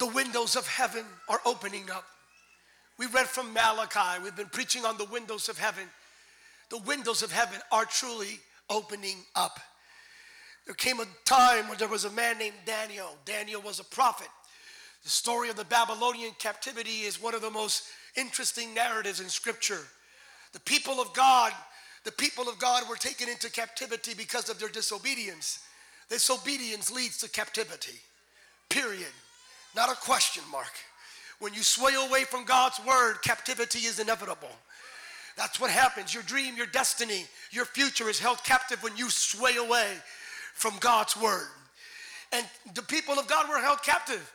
the windows of heaven are opening up. We read from Malachi. We've been preaching on the windows of heaven. The windows of heaven are truly opening up. There came a time when there was a man named Daniel. Daniel was a prophet. The story of the Babylonian captivity is one of the most interesting narratives in scripture. The people of God, the people of God were taken into captivity because of their disobedience. Disobedience leads to captivity. Period. Not a question mark. When you sway away from God's word, captivity is inevitable. That's what happens. Your dream, your destiny, your future is held captive when you sway away from God's word. And the people of God were held captive.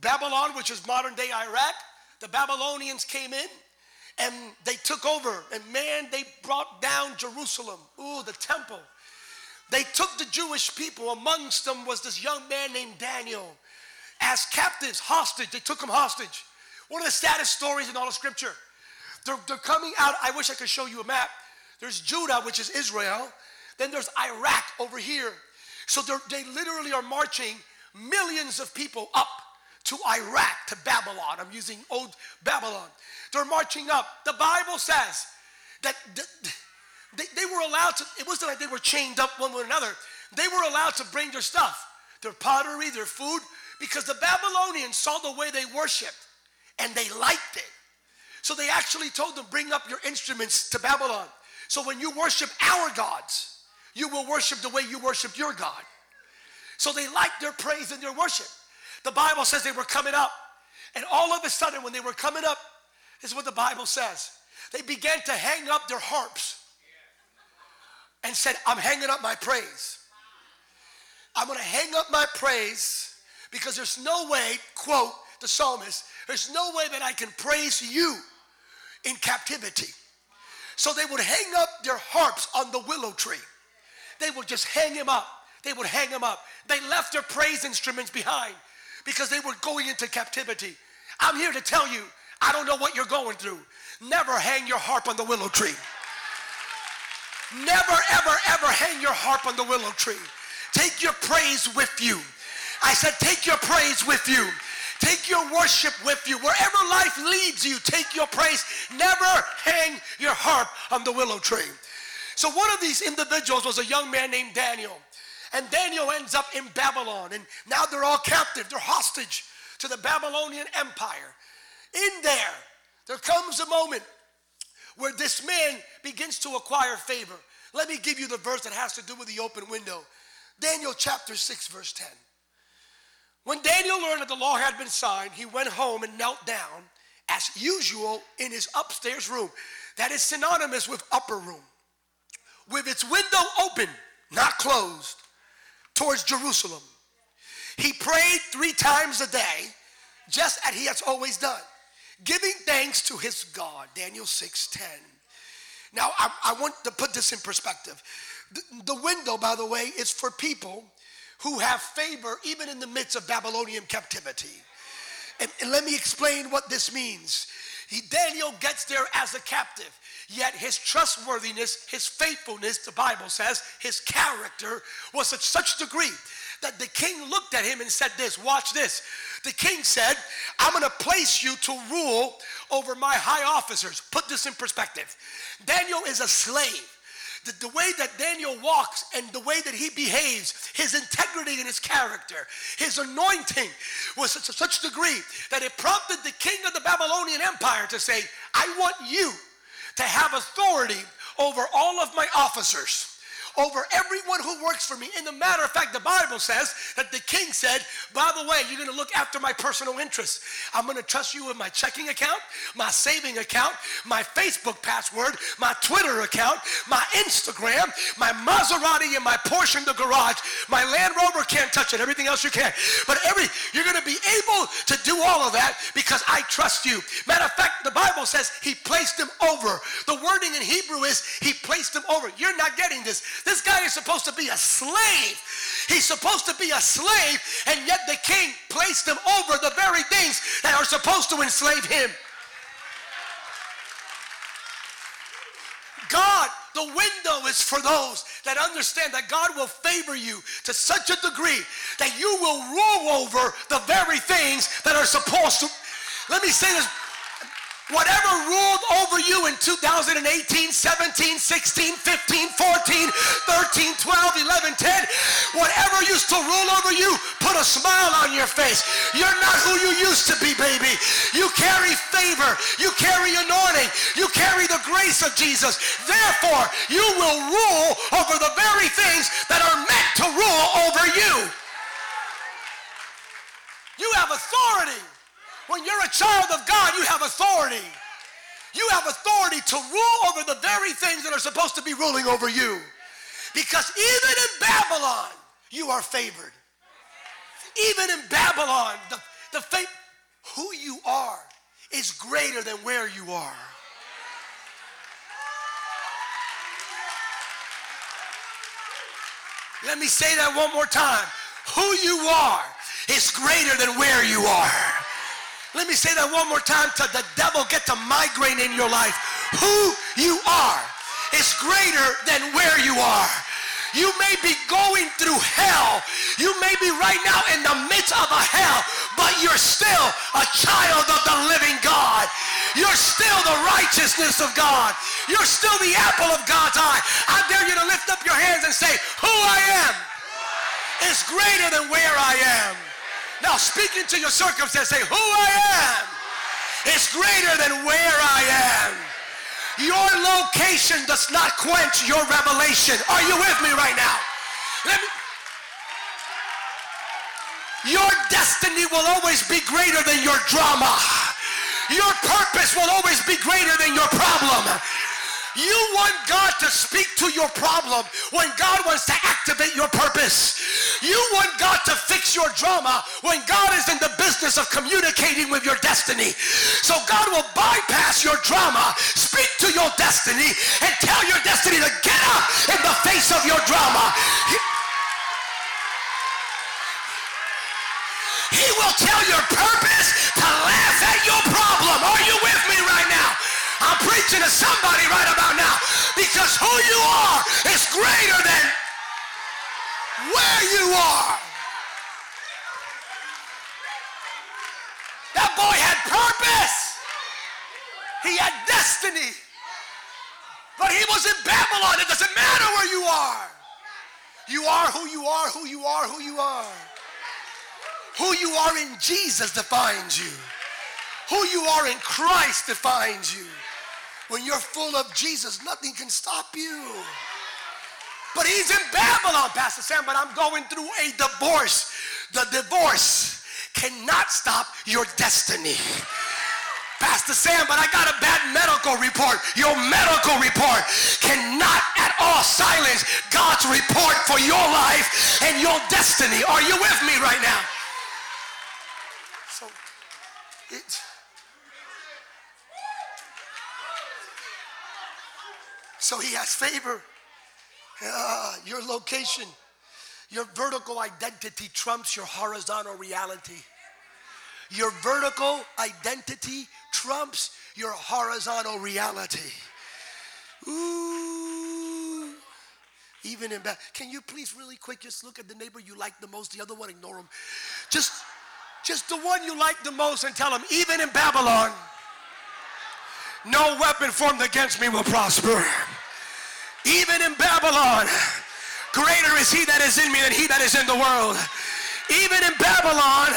Babylon, which is modern day Iraq, the Babylonians came in and they took over. And man, they brought down Jerusalem. Ooh, the temple. They took the Jewish people. Amongst them was this young man named Daniel. As captives, hostage, they took them hostage. One of the saddest stories in all of Scripture. They're, they're coming out. I wish I could show you a map. There's Judah, which is Israel. Then there's Iraq over here. So they literally are marching millions of people up to Iraq, to Babylon. I'm using old Babylon. They're marching up. The Bible says that they, they were allowed to, it wasn't like they were chained up one with another. They were allowed to bring their stuff, their pottery, their food, because the Babylonians saw the way they worshiped and they liked it. So they actually told them, bring up your instruments to Babylon. So when you worship our gods, you will worship the way you worship your God. So they liked their praise and their worship. The Bible says they were coming up. And all of a sudden, when they were coming up, this is what the Bible says. They began to hang up their harps and said, I'm hanging up my praise. I'm going to hang up my praise because there's no way, quote the psalmist, there's no way that I can praise you in captivity. So they would hang up their harps on the willow tree. They would just hang him up. They would hang him up. They left their praise instruments behind because they were going into captivity. I'm here to tell you, I don't know what you're going through. Never hang your harp on the willow tree. Never, ever, ever hang your harp on the willow tree. Take your praise with you. I said, take your praise with you. Take your worship with you. Wherever life leads you, take your praise. Never hang your harp on the willow tree. So, one of these individuals was a young man named Daniel. And Daniel ends up in Babylon. And now they're all captive, they're hostage to the Babylonian Empire. In there, there comes a moment where this man begins to acquire favor. Let me give you the verse that has to do with the open window. Daniel chapter 6, verse 10. When Daniel learned that the law had been signed, he went home and knelt down as usual in his upstairs room. That is synonymous with upper room, with its window open, not closed, towards Jerusalem. He prayed three times a day, just as he has always done giving thanks to his God. Daniel 6:10. Now, I, I, want to put this in perspective. The, the window, by the way, is for people who have favor even in the midst of Babylonian captivity. And, and let me explain what this means. He, Daniel gets there as a captive, yet his trustworthiness, his faithfulness, the Bible says, his character was at such degree that the king looked at him and said, This, watch this. The king said, I'm going to place you to rule over my high officers. Put this in perspective. Daniel is a slave. The, the, way that Daniel walks and the way that he behaves, his integrity and his character, his anointing was to such degree that it prompted the king of the Babylonian Empire to say, I want you to have authority over all of my officers over everyone who works for me. In the matter of fact, the Bible says that the king said, By the way, you're going to look after my personal interests. I'm going to trust you with my checking account, my saving account, my Facebook password, my Twitter account, my Instagram, my Maserati and my Porsche in the garage. My Land Rover can't touch it. Everything else you can. But every you're going to be able to do all of that because I trust you. Matter of fact, the Bible says he placed him over. The wording in Hebrew is he placed him over. You're not getting this. This guy is supposed to be a slave. He's supposed to be a slave, and yet the king placed him over the very things that are supposed to enslave him. God, The window is for those that understand that God will favor you to such a degree that you will rule over the very things that are supposed to. Let me say this Whatever ruled over you in 2018, 17, 16, 15, 14, 13, 12, 11, 10, whatever used to rule over you, put a smile on your face. You're not who you used to be, baby. You carry favor. You carry anointing. You carry the grace of Jesus. Therefore, you will rule over the very things that are meant to rule over you. You have authority. When you're a child of God, you have authority. You have authority to rule over the very things that are supposed to be ruling over you. Because even in Babylon, you are favored. Even in Babylon, the, the faith, who you are is greater than where you are. Let me say that one more time. Who you are is greater than where you are. Let me say that one more time to the devil get to migraine in your life. Who you are is greater than where you are. You may be going through hell. You may be right now in the midst of a hell, but you're still a child of the living God. You're still the righteousness of God. You're still the apple of God's eye. I dare you to lift up your hands and say, who I am is greater than where I am. Now speak into your circumstance. Say, who I am is greater than where I am. Your location does not quench your revelation. Are you with me right now? Let me, your destiny will always be greater than your drama. Your purpose will always be greater than your problem. You want God to speak to your problem when God wants to activate your purpose. You want God to fix your drama when God is in the business of communicating with your destiny. So God will bypass your drama, speak to your destiny, and tell your destiny to get up in the face of your drama. He will tell your purpose to laugh at your problem. Are you with me right now? I'm preaching to somebody right about now because who you are is greater than where you are. That boy had purpose. He had destiny. But he was in Babylon. It doesn't matter where you are. You are who you are, who you are, who you are. Who you are in Jesus defines you. Who you are in Christ defines you. When you're full of Jesus, nothing can stop you. But he's in Babylon, Pastor Sam, but I'm going through a divorce. The divorce cannot stop your destiny. Pastor Sam, but I got a bad medical report. Your medical report cannot at all silence God's report for your life and your destiny. Are you with me right now? So, it's So he has favor. Uh, your location, your vertical identity trumps your horizontal reality. Your vertical identity trumps your horizontal reality. Ooh. Even in bad. Can you please really quick just look at the neighbor you like the most, the other one ignore him. Just just the one you like the most and tell him even in Babylon no weapon formed against me will prosper. Even in Babylon, greater is he that is in me than he that is in the world. Even in Babylon,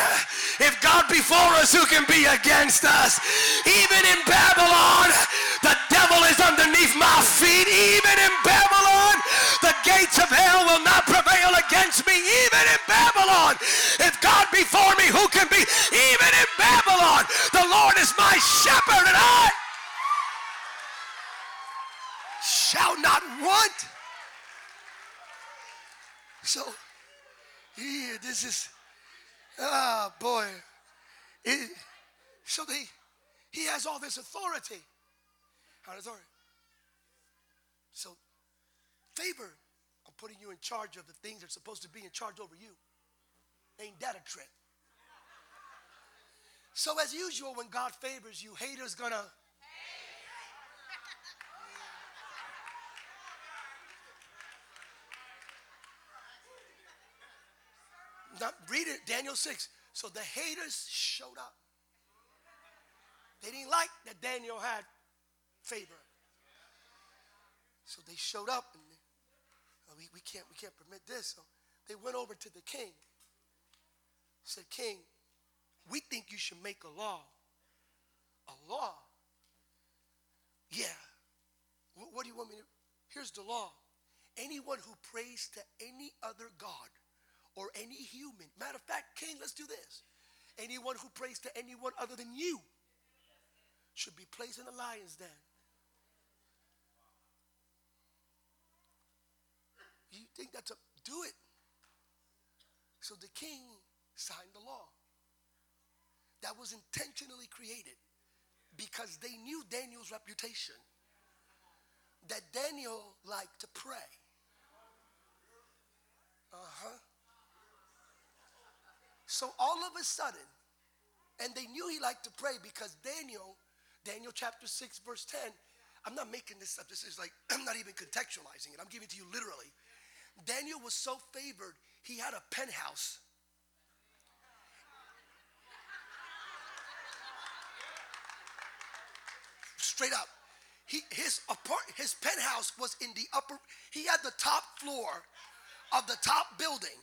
if God before us, who can be against us? Even in Babylon, the devil is underneath my feet. Even in Babylon, the gates of hell will not prevail against me. Even in Babylon, if God before me, who can be? Even in Babylon, the Lord is my shepherd and I shall not want. So, yeah, this is, ah, oh boy. It, so they, he has all this authority. How authority? So, favor, I'm putting you in charge of the things that are supposed to be in charge over you. Ain't that a trip? So, as usual, when God favors you, haters gonna Daniel 6. So the haters showed up. They didn't like that Daniel had favor. So they showed up and oh, we, we, can't, we can't permit this. So they went over to the king. Said, King, we think you should make a law. A law? Yeah. What, what do you want me to? Here's the law. Anyone who prays to any other God or any human, matter of fact, King, let's do this. Anyone who prays to anyone other than you should be placed in the lion's den. You think that's a do it. So the king signed the law. That was intentionally created because they knew Daniel's reputation. That Daniel liked to pray. Uh-huh. So all of a sudden, and they knew he liked to pray because Daniel, Daniel chapter 6, verse 10, I'm not making this up. This is like, I'm not even contextualizing it. I'm giving it to you literally. Daniel was so favored, he had a penthouse. Straight up. He, his, apart, his penthouse was in the upper, he had the top floor of the top building.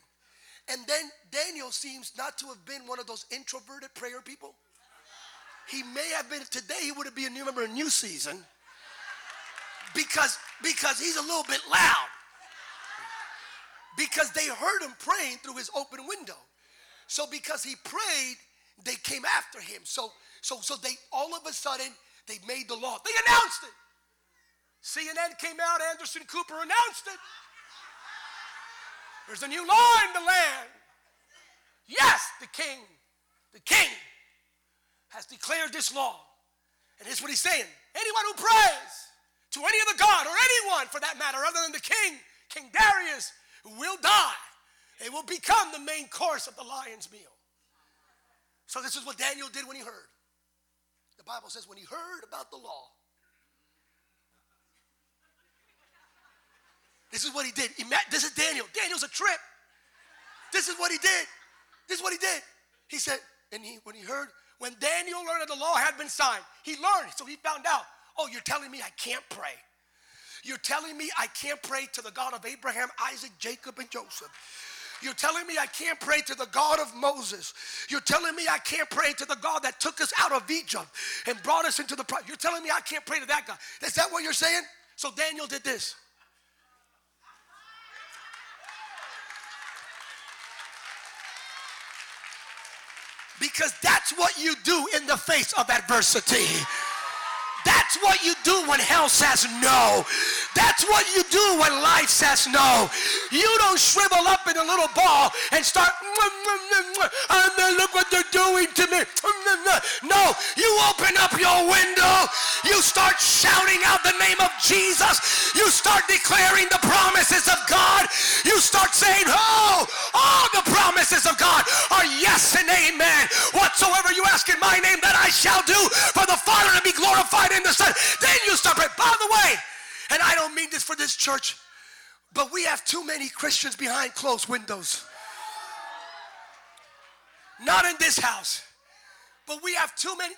And then Daniel seems not to have been one of those introverted prayer people. He may have been today. He would have been a new member in new season because because he's a little bit loud. Because they heard him praying through his open window. So because he prayed, they came after him. So so so they all of a sudden they made the law. They announced it. CNN came out. Anderson Cooper announced it. There's a new law in the land. Yes, the king, the king has declared this law. And here's what he's saying anyone who prays to any other God or anyone for that matter other than the king, King Darius, will die. It will become the main course of the lion's meal. So, this is what Daniel did when he heard. The Bible says when he heard about the law, This is what he did. This is Daniel. Daniel's a trip. This is what he did. This is what he did. He said, and he, when he heard, when Daniel learned that the law had been signed, he learned. So he found out, oh, you're telling me I can't pray. You're telling me I can't pray to the God of Abraham, Isaac, Jacob, and Joseph. You're telling me I can't pray to the God of Moses. You're telling me I can't pray to the God that took us out of Egypt and brought us into the. You're telling me I can't pray to that God. Is that what you're saying? So Daniel did this. Because that's what you do in the face of adversity. That's what you do when hell says no. That's what you do when life says no. You don't shrivel up in a little ball and start, and then look what they're doing to me. No, you open up your window. You start shouting out the name of Jesus. You start declaring the promises of God. You start saying, oh, all the promises of God are yes and amen. Whatsoever you ask in my name, that I shall do for the Father to be glorified in the Son. Then you start praying. By the way, and I don't mean this for this church, but we have too many Christians behind closed windows. Not in this house, but we have too many.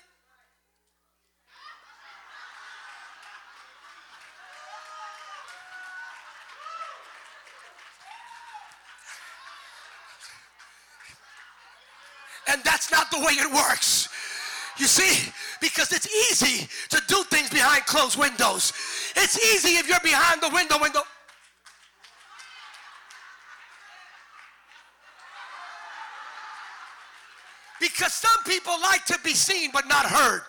And that's not the way it works. You see, because it's easy to do things behind closed windows. It's easy if you're behind the window window. Because some people like to be seen but not heard.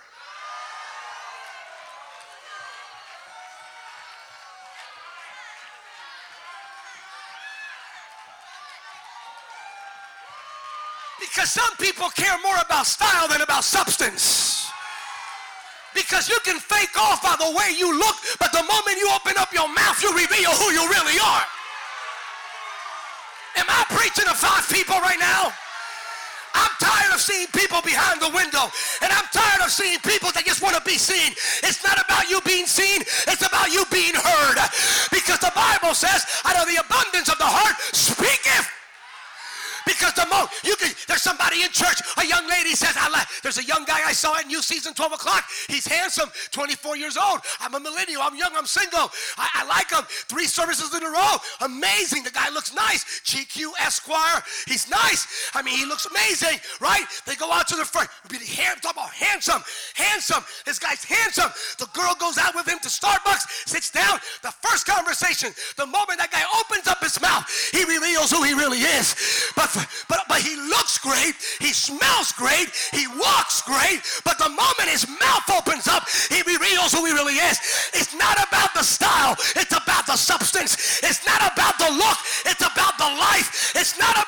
Because some people care more about style than about substance. Because you can fake off by the way you look, but the moment you open up your mouth, you reveal who you really are. Am I preaching to five people right now? I'm tired of seeing people behind the window. And I'm tired of seeing people that just want to be seen. It's not about you being seen, it's about you being heard. Because the Bible says, out of the abundance of the heart, speaketh Because the moment you can, there's somebody in church, a young lady says, I like, there's a young guy I saw at New Season 12 o'clock. He's handsome, 24 years old. I'm a millennial. I'm young. I'm single. I, I like him. Three services in a row. Amazing. The guy looks nice. GQ Esquire. He's nice. I mean, he looks amazing, right? They go out to the front. Talk about handsome. Handsome. This guy's handsome. The girl goes out with him to Starbucks, sits down. The first conversation, the moment that guy opens up his mouth, he reveals who he really is. But, but, but he looks great. He smells great. He walks great. But the moment his mouth opens up, he reveals who he really is. It's not about the style. It's about the substance. It's not about the look. It's about the life. It's not a...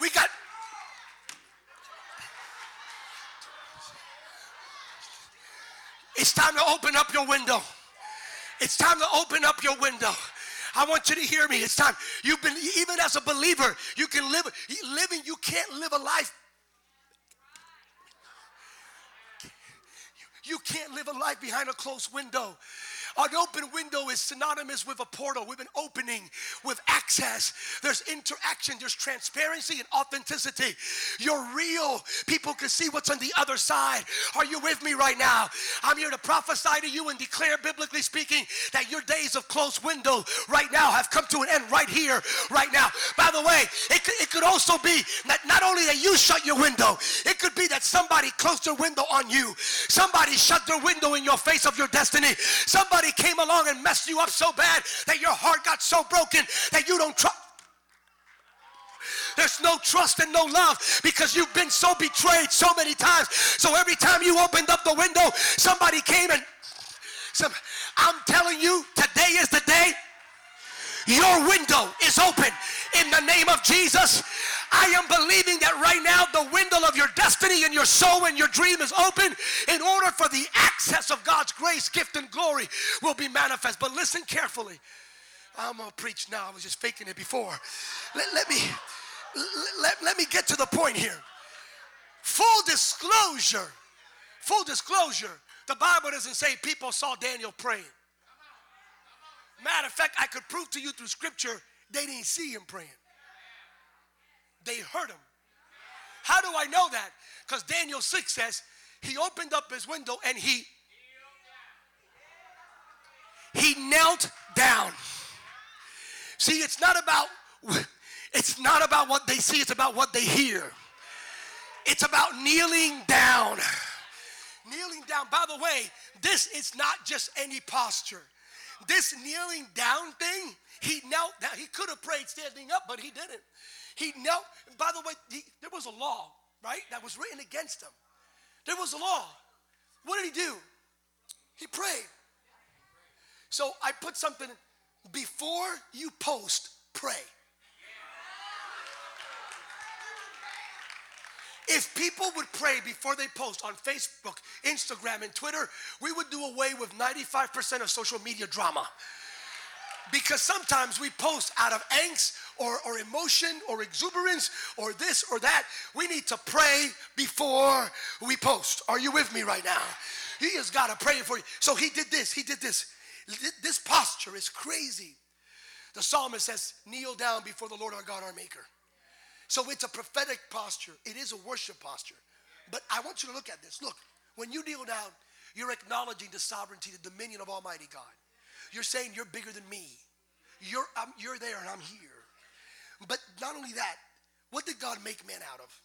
We got It's time to open up your window. It's time to open up your window. I want you to hear me. It's time. You've been, even as a believer, you can live, living, you can't live a life. You can't live a life behind a closed window. An open window is synonymous with a portal, with an opening, with access. There's interaction, there's transparency and authenticity. You're real. People can see what's on the other side. Are you with me right now? I'm here to prophesy to you and declare, biblically speaking, that your days of closed window right now have come to an end right here, right now. By the way, it could, it could also be that not only that you shut your window, it could be that somebody closed their window on you. Somebody shut their window in your face of your destiny. Somebody somebody came along and messed you up so bad that your heart got so broken that you don't trust. There's no trust and no love because you've been so betrayed so many times. So every time you opened up the window, somebody came and some, I'm telling you, today is the day your window is open in the name of Jesus. I am believing that right now the window of your destiny and your soul and your dream is open in order for the access of God's grace, gift, and glory will be manifest. But listen carefully. I'm to preach now. I was just faking it before. Let, let me let, let me get to the point here. Full disclosure. Full disclosure. The Bible doesn't say people saw Daniel praying. Matter of fact, I could prove to you through scripture they didn't see him praying. They heard him. How do I know that? Because Daniel 6 says he opened up his window and he he knelt down. See, it's not about it's not about what they see, it's about what they hear. It's about kneeling down. Kneeling down. By the way, this is not just any posture. This kneeling down thing, he knelt down. He could have prayed standing up, but he didn't. He knelt. And by the way, he, there was a law, right, that was written against him. There was a law. What did he do? He prayed. So I put something before you post, pray. If people would pray before they post on Facebook, Instagram, and Twitter, we would do away with 95% of social media drama. Because sometimes we post out of angst or, or emotion or exuberance or this or that. We need to pray before we post. Are you with me right now? He has got to pray for you. So he did this, he did this. This posture is crazy. The psalmist says, Kneel down before the Lord our God, our Maker. So it's a prophetic posture, it is a worship posture. But I want you to look at this. Look, when you kneel down, you're acknowledging the sovereignty, the dominion of Almighty God. You're saying you're bigger than me. You're, you're there and I'm here. But not only that, what did God make man out of?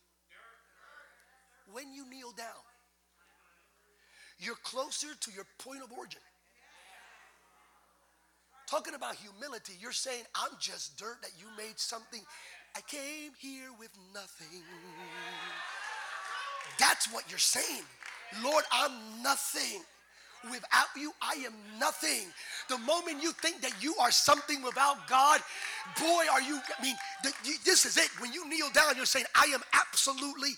When you kneel down, you're closer to your point of origin. Talking about humility, you're saying, I'm just dirt that you made something I came here with nothing. That's what you're saying. Lord, I'm nothing. Without you, I am nothing. The moment you think that you are something without God, boy, are you, I mean, this is it. When you kneel down, you're saying, I am absolutely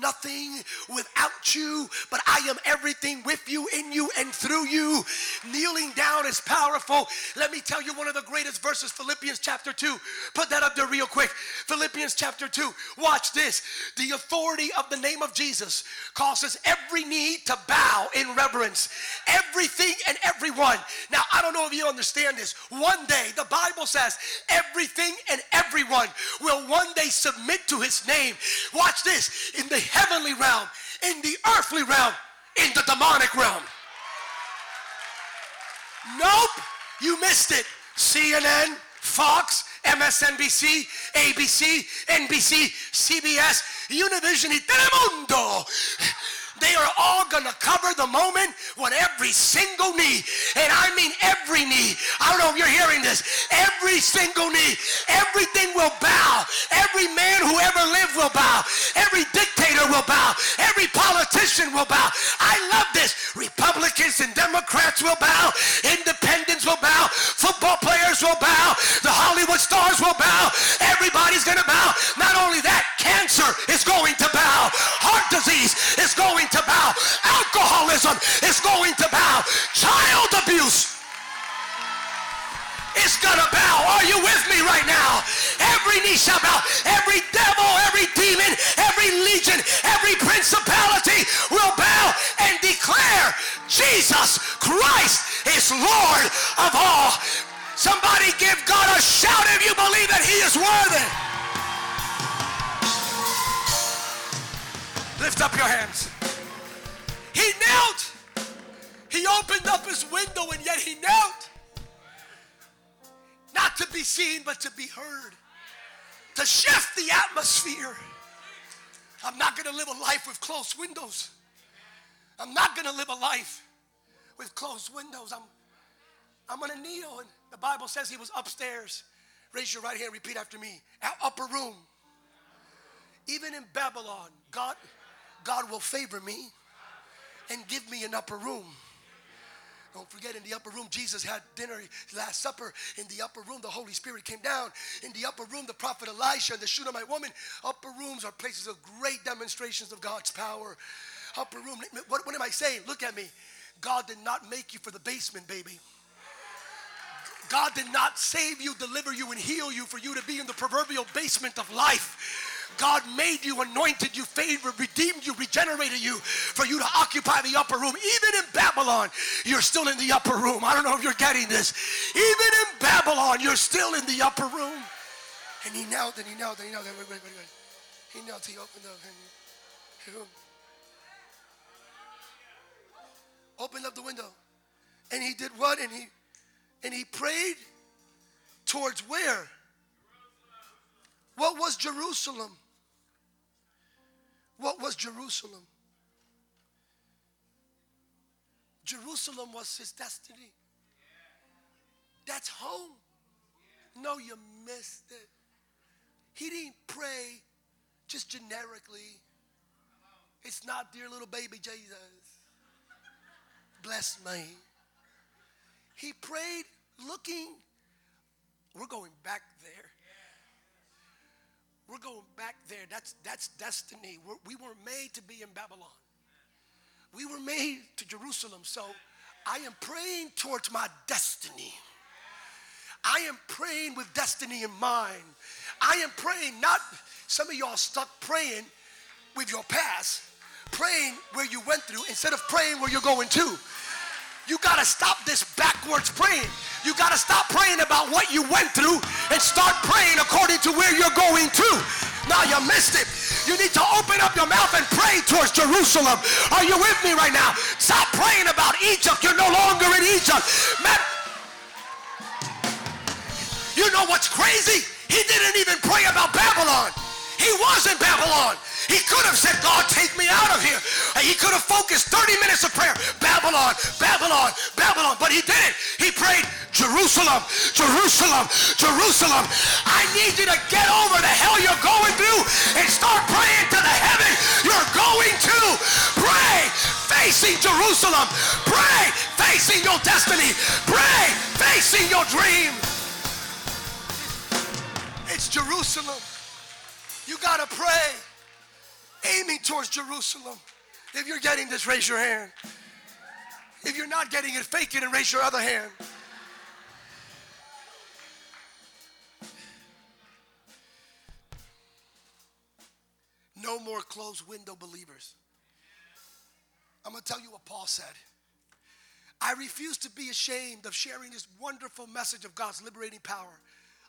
nothing without you, but I am everything with you, in you, and through you. Kneeling down is powerful. Let me tell you one of the greatest verses, Philippians chapter 2. Put that up there real quick. Philippians chapter 2. Watch this. The authority of the name of Jesus causes every knee to bow in reverence. Everything and everyone. Now, I don't know if you understand this. One day, the Bible says, everything and everyone will one day submit to his name. Watch this in the heavenly realm, in the earthly realm, in the demonic realm. Nope, you missed it. CNN, Fox, MSNBC, ABC, NBC, CBS, Univision Telemundo they are all going to cover the moment when every single knee, and I mean every knee, I don't know if you're hearing this, every single knee, everything will bow. Every man who ever lived will bow. Every dictator will bow. Every politician will bow. I love this. Republicans and Democrats will bow. Independents will bow. Football players will bow. The Hollywood stars will bow. Everybody's going to bow. Not only that, cancer is going to bow. Heart disease is going to bow. Alcoholism is going to bow. Child abuse is gonna bow. Are you with me right now? Every knee shall bow. Every devil, every demon, every legion, every principality will bow and declare Jesus Christ is Lord of all. Somebody give God a shout if you believe that he is worthy. Lift up your hands. He knelt. He opened up his window and yet he knelt. Not to be seen, but to be heard. To shift the atmosphere. I'm not going to live a life with closed windows. I'm not going to live a life with closed windows. I'm, I'm going to kneel. And the Bible says he was upstairs. Raise your right hand, repeat after me. Our upper room. Even in Babylon, God, God will favor me and give me an upper room. Don't forget, in the upper room, Jesus had dinner, Last Supper. In the upper room, the Holy Spirit came down. In the upper room, the prophet Elisha and the Shunammite woman. Upper rooms are places of great demonstrations of God's power. Upper room, what, what am I saying? Look at me. God did not make you for the basement, baby. God did not save you, deliver you, and heal you for you to be in the proverbial basement of life. God made you, anointed you, favored, redeemed you, regenerated you for you to occupy the upper room. Even in Babylon, you're still in the upper room. I don't know if you're getting this. Even in Babylon, you're still in the upper room. And he knelt and he knelt and he knelt. Wait, wait, wait, wait. He knelt, he opened up and he opened up the window. And he did what? And he and he prayed towards where? What was Jerusalem? What was Jerusalem? Jerusalem was his destiny. That's home. No, you missed it. He didn't pray just generically. It's not, dear little baby Jesus, bless me. He prayed looking, we're going back there. We're going back there. That's, that's destiny. We're, we were made to be in Babylon. We were made to Jerusalem. So I am praying towards my destiny. I am praying with destiny in mind. I am praying, not some of y'all stuck praying with your past, praying where you went through instead of praying where you're going to. You got to stop this backwards praying. You got to stop praying about what you went through and start praying according to where you're going to. Now you missed it. You need to open up your mouth and pray towards Jerusalem. Are you with me right now? Stop praying about Egypt. You're no longer in Egypt. Man, you know what's crazy? He didn't even pray about Babylon. He was in Babylon. He could have said, God, take me out of here. He could have focused 30 minutes of prayer. Babylon, Babylon, Babylon. But he didn't. He prayed, Jerusalem, Jerusalem, Jerusalem. I need you to get over the hell you're going through and start praying to the heaven you're going to. Pray facing Jerusalem. Pray facing your destiny. Pray facing your dream. It's Jerusalem. You got to pray aiming towards Jerusalem. If you're getting this, raise your hand. If you're not getting it, fake it and raise your other hand. No more closed window believers. I'm going to tell you what Paul said. I refuse to be ashamed of sharing this wonderful message of God's liberating power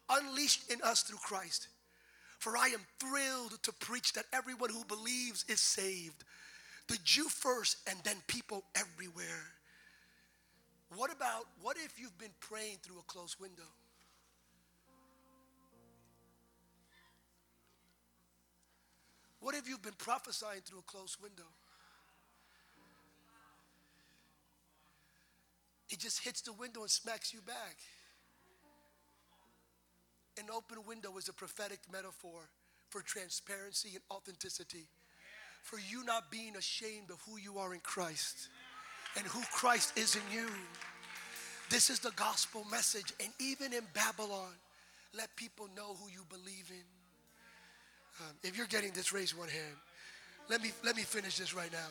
unleashed in us through Christ. For I am thrilled to preach that everyone who believes is saved, the Jew first, and then people everywhere. What about, what if you've been praying through a closed window? What if you've been prophesying through a closed window? It just hits the window and smacks you back. An open window is a prophetic metaphor for transparency and authenticity, for you not being ashamed of who you are in Christ and who Christ is in you. This is the gospel message. And even in Babylon, let people know who you believe in. Um, if you're getting this, raise one hand. Let me, let me finish this right now.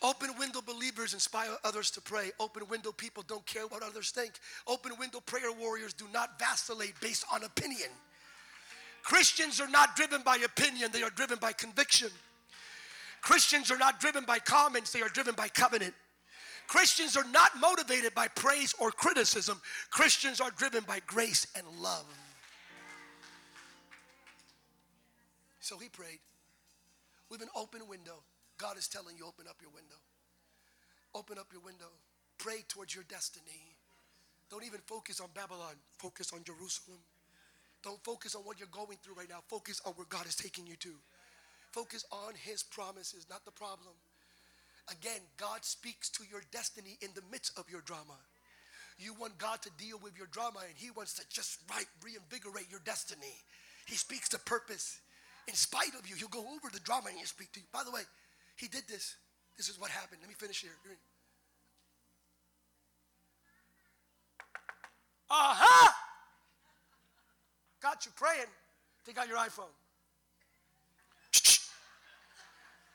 Open window believers inspire others to pray. Open window people don't care what others think. Open window prayer warriors do not vacillate based on opinion. Christians are not driven by opinion, they are driven by conviction. Christians are not driven by comments, they are driven by covenant. Christians are not motivated by praise or criticism. Christians are driven by grace and love. So he prayed with an open window. God is telling you, open up your window. Open up your window. Pray towards your destiny. Don't even focus on Babylon, focus on Jerusalem. Don't focus on what you're going through right now. Focus on where God is taking you to. Focus on His promises, not the problem. Again, God speaks to your destiny in the midst of your drama. You want God to deal with your drama, and He wants to just right reinvigorate your destiny. He speaks to purpose. In spite of you, He'll go over the drama and He'll speak to you. By the way, He did this. This is what happened. Let me finish here. Aha! Uh-huh. Got you praying. Take out your iPhone.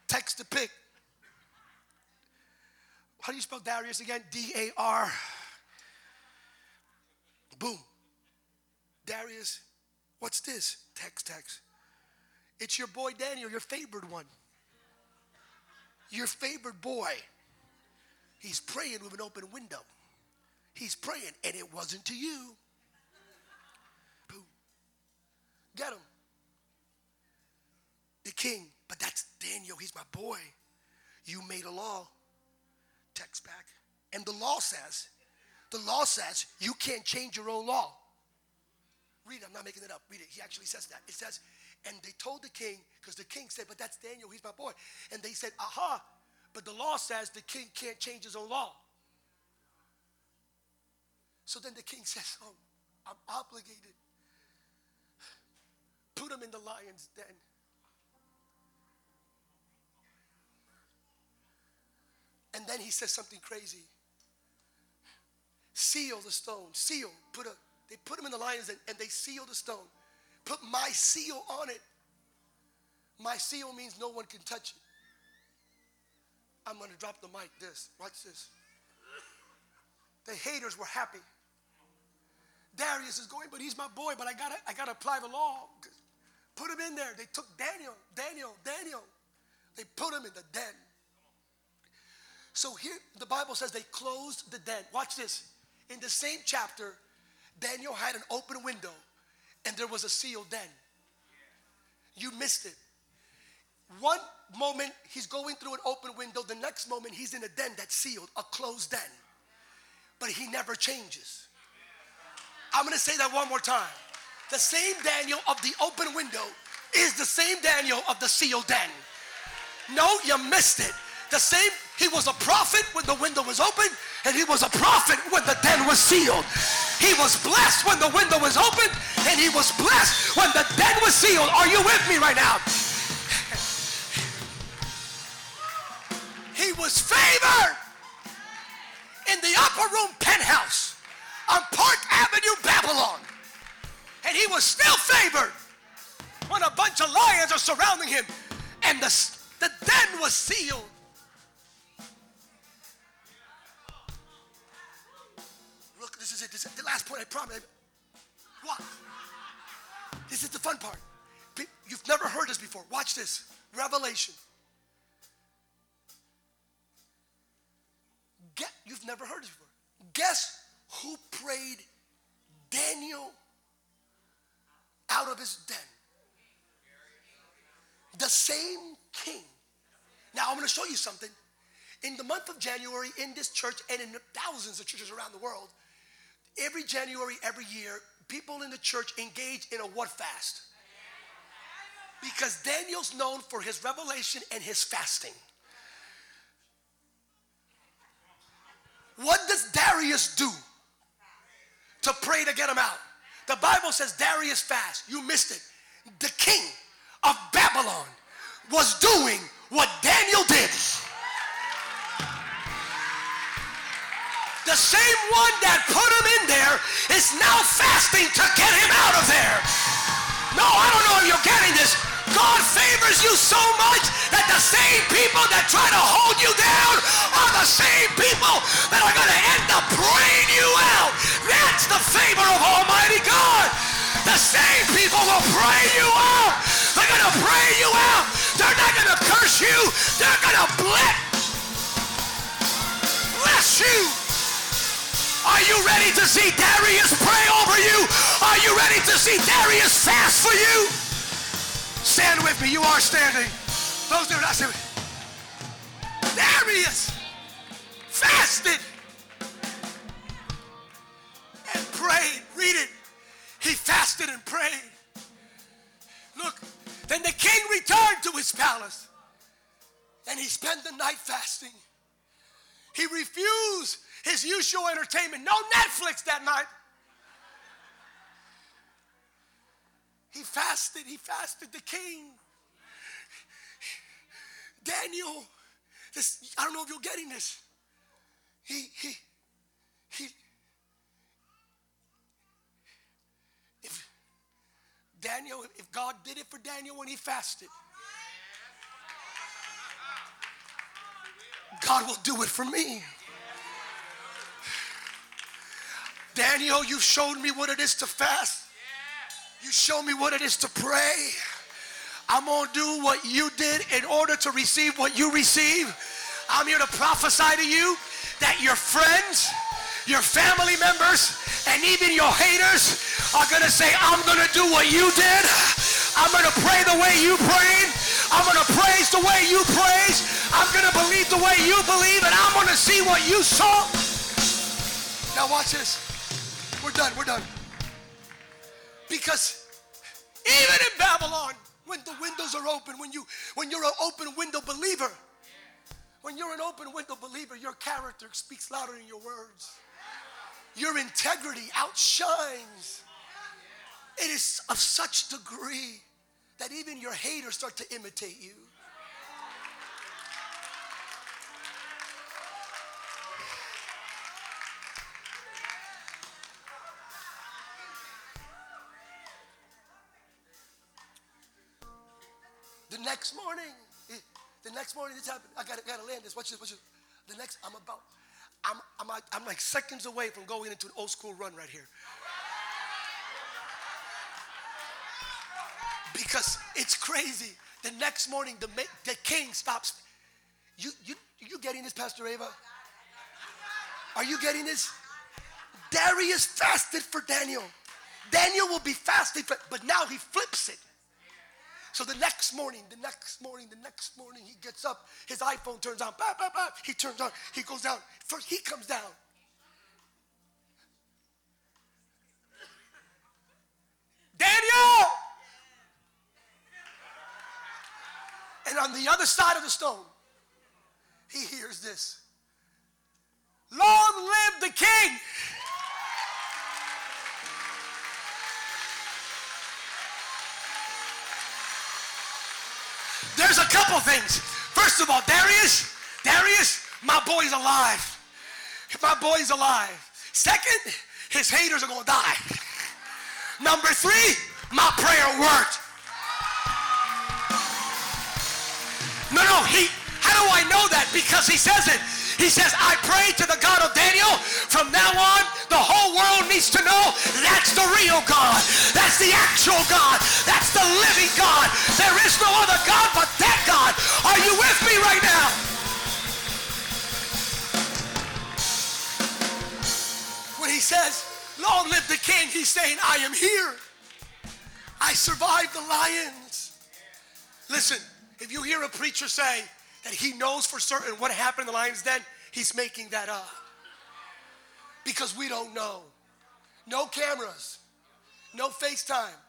Text the pic. How do you spell Darius again? D A R. Boom. Darius, what's this? Text, text. It's your boy Daniel, your favored one. Your favored boy. He's praying with an open window. He's praying, and it wasn't to you. Boom. Get him. The king, but that's Daniel. He's my boy. You made a law. Text back. And the law says, the law says you can't change your own law. Read it, I'm not making it up. Read it. He actually says that. It says, and they told the king, because the king said, but that's Daniel, he's my boy. And they said, aha, but the law says the king can't change his own law. So then the king says, oh, I'm obligated. Put him in the lion's den. And then he says something crazy. Seal the stone. Seal. Put a. They put him in the lions and, and they seal the stone. Put my seal on it. My seal means no one can touch it. I'm going to drop the mic. This. Watch this. The haters were happy. Darius is going, but he's my boy, but I gotta, I gotta apply the law. Put him in there. They took Daniel, Daniel, Daniel. They put him in the den. So here, the Bible says they closed the den. Watch this. In the same chapter, Daniel had an open window and there was a sealed den. You missed it. One moment he's going through an open window, the next moment he's in a den that's sealed, a closed den. But he never changes. I'm gonna say that one more time. The same Daniel of the open window is the same Daniel of the sealed den. No, you missed it. The same, he was a prophet when the window was open, and he was a prophet when the den was sealed. He was blessed when the window was open, and he was blessed when the den was sealed. Are you with me right now? he was favored in the upper room penthouse on Park Avenue, Babylon. And he was still favored when a bunch of lions are surrounding him and the, the den was sealed. This is it. This is the last point I promise. What? This is the fun part. You've never heard this before. Watch this. Revelation. Get, you've never heard this before. Guess who prayed Daniel out of his den? The same king. Now, I'm going to show you something. In the month of January, in this church and in thousands of churches around the world, every January, every year, people in the church engage in a what fast? Because Daniel's known for his revelation and his fasting. What does Darius do to pray to get him out? The Bible says Darius fast. You missed it. The king of Babylon was doing what Daniel did. The same one that put him in there is now fasting to get him out of there. No, I don't know if you're getting this. God favors you so much that the same people that try to hold you down are the same people that are going to end up praying you out. That's the favor of Almighty God. The same people will pray you out. They're going to pray you out. They're not going to curse you. They're going to bless, bless you. Are you ready to see Darius pray over you? Are you ready to see Darius fast for you? Stand with me. You are standing. Those that are not standing. Darius fasted and prayed. Read it. He fasted and prayed. Look, then the king returned to his palace and he spent the night fasting. He refused his usual entertainment. No Netflix that night. He fasted, he fasted the king. Daniel, this, I don't know if you're getting this. He, he, he, if Daniel, if God did it for Daniel when he fasted, God will do it for me. Daniel, you've shown me what it is to fast. You show me what it is to pray. I'm going to do what you did in order to receive what you receive. I'm here to prophesy to you that your friends, your family members, and even your haters are going to say, I'm going to do what you did. I'm going to pray the way you prayed. I'm going to praise the way you praise. I'm going to believe the way you believe, and I'm going to see what you saw. Now watch this. We're done. We're done. Because even in Babylon, when the windows are open, when you when you're an open window believer, when you're an open window believer, your character speaks louder than your words. Your integrity outshines. It is of such degree that even your haters start to imitate you. Next morning this happened. I gotta, gotta land this. Watch this, watch this. The next, I'm about, I'm, I'm, I'm like seconds away from going into an old school run right here. Because it's crazy. The next morning, the, the king stops. You, you, you getting this, Pastor Ava? Are you getting this? Darius fasted for Daniel. Daniel will be fasting, for, but now he flips it. So the next morning, the next morning, the next morning, he gets up, his iPhone turns on, bah, bah, bah. he turns on, he goes down. First, he comes down. Daniel! And on the other side of the stone, he hears this Long live the king! There's a couple things. First of all, Darius, Darius, my boy's alive. My boy's alive. Second, his haters are gonna die. Number three, my prayer worked. No, no, he, how do I know that? Because he says it. He says, I pray to the God of Daniel. From now on, the whole world needs to know that's the real God. That's the actual God. That's the living God. There is no other God but that God. Are you with me right now? When he says, long live the king, he's saying, I am here. I survived the lions. Listen, if you hear a preacher say, that he knows for certain what happened in the lion's den, he's making that up. Because we don't know. No cameras, no FaceTime,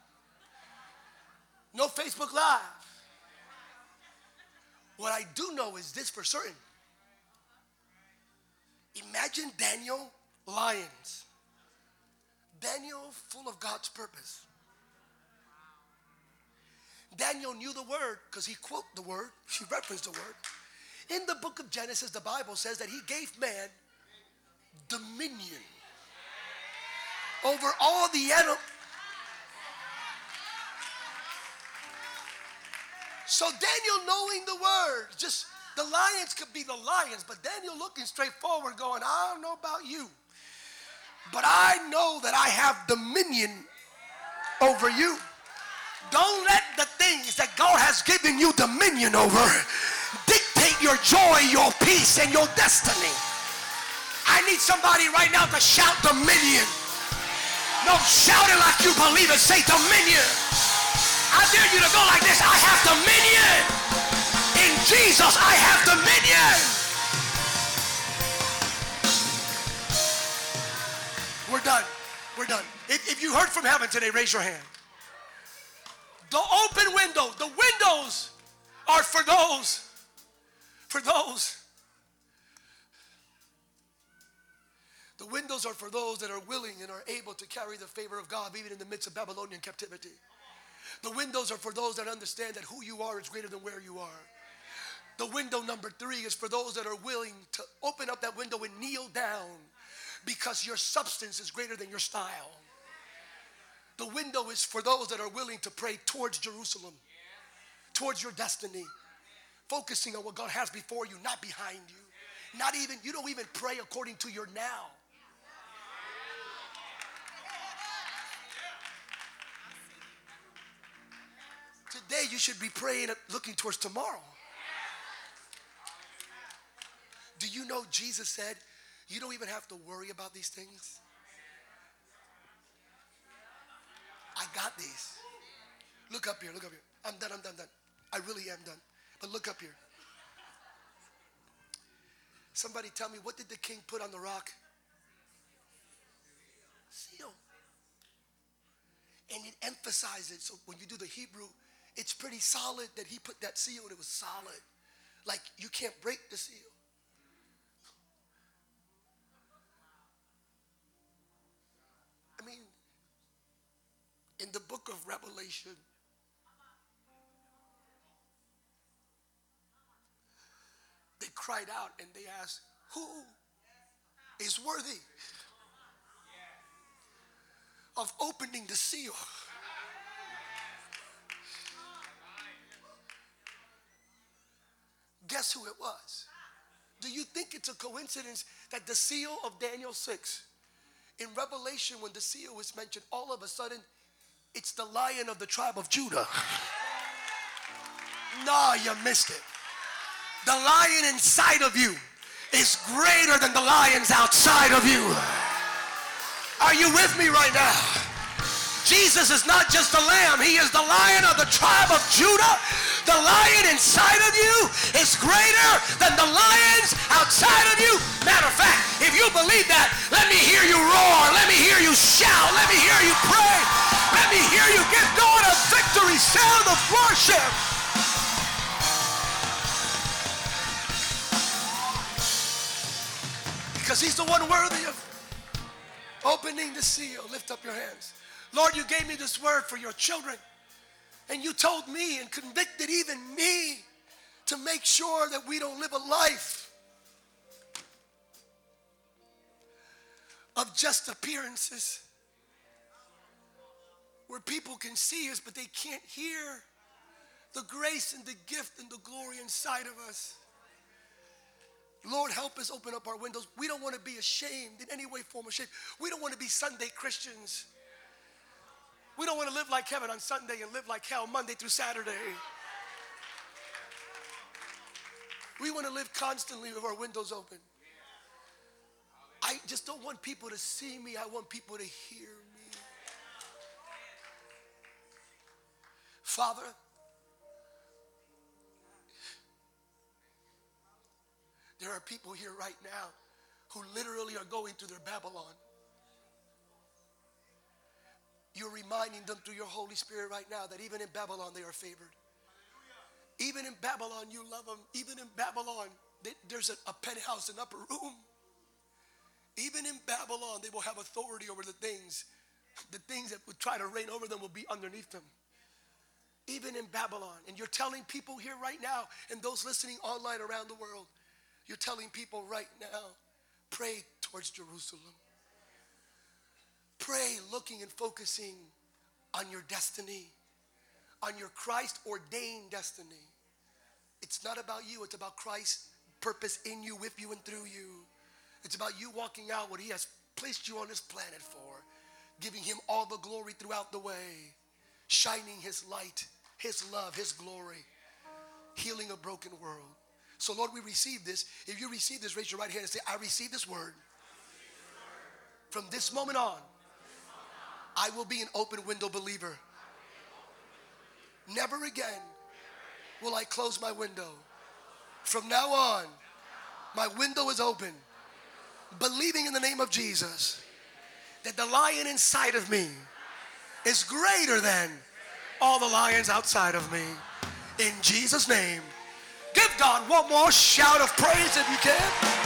no Facebook Live. What I do know is this for certain. Imagine Daniel lions. Daniel full of God's purpose. Daniel knew the word because he quote the word, he referenced the word. In the book of Genesis, the Bible says that he gave man dominion over all the animals. So Daniel knowing the word, just the lions could be the lions, but Daniel looking straight forward, going, I don't know about you, but I know that I have dominion over you. Don't let the things that God has given you dominion over dictate your joy, your peace, and your destiny. I need somebody right now to shout dominion. No, shout it like you believe it. Say dominion. I dare you to go like this. I have dominion. In Jesus, I have dominion. We're done. We're done. If, if you heard from heaven today, raise your hand. The open window, the windows are for those, for those. The windows are for those that are willing and are able to carry the favor of God even in the midst of Babylonian captivity. The windows are for those that understand that who you are is greater than where you are. The window number three is for those that are willing to open up that window and kneel down because your substance is greater than your style. The window is for those that are willing to pray towards Jerusalem, towards your destiny, focusing on what God has before you, not behind you. Not even, you don't even pray according to your now. Today you should be praying looking towards tomorrow. Do you know Jesus said you don't even have to worry about these things? I got these. Look up here, look up here. I'm done, I'm done, done. I really am done. But look up here. Somebody tell me, what did the king put on the rock? Seal. And it emphasizes, so when you do the Hebrew, it's pretty solid that he put that seal and it was solid. Like you can't break the seal. Book of Revelation, they cried out and they asked, Who is worthy of opening the seal? Guess who it was? Do you think it's a coincidence that the seal of Daniel 6 in Revelation, when the seal was mentioned, all of a sudden it's the lion of the tribe of Judah. Nah, you missed it. The lion inside of you is greater than the lions outside of you. Are you with me right now? Jesus is not just the lamb, he is the lion of the tribe of Judah. The lion inside of you is greater than the lions outside of you. Matter of fact, if you believe that, let me hear you roar. Let me hear you shout. Let me hear you pray. Let me hear you give God a victory sound of worship. Because he's the one worthy of opening the seal. Lift up your hands. Lord, you gave me this word for your children. And you told me and convicted even me to make sure that we don't live a life of just appearances where people can see us, but they can't hear the grace and the gift and the glory inside of us. Lord, help us open up our windows. We don't want to be ashamed in any way, form, or shape. We don't want to be Sunday Christians. We don't want to live like heaven on Sunday and live like hell Monday through Saturday. We want to live constantly with our windows open. I just don't want people to see me, I want people to hear me. Father, there are people here right now who literally are going through their Babylon. You're reminding them through your Holy Spirit right now that even in Babylon they are favored. Even in Babylon, you love them. Even in Babylon, there's a, a penthouse, an upper room. Even in Babylon, they will have authority over the things. The things that would try to reign over them will be underneath them. Even in Babylon. And you're telling people here right now, and those listening online around the world, you're telling people right now, pray towards Jerusalem. Pray looking and focusing on your destiny on your Christ ordained destiny. It's not about you, it's about Christ's purpose in you, with you, and through you. It's about you walking out what He has placed you on this planet for, giving Him all the glory throughout the way, shining His light, His love, His glory, healing a broken world. So, Lord, we receive this. If you receive this, raise your right hand and say, I receive this word. From this moment on, I will be an open window believer. Never again will I close my window. From now on, my window is open, believing in the name of Jesus that the lion inside of me is greater than all the lions outside of me. In Jesus' name, give God one more shout of praise if you can.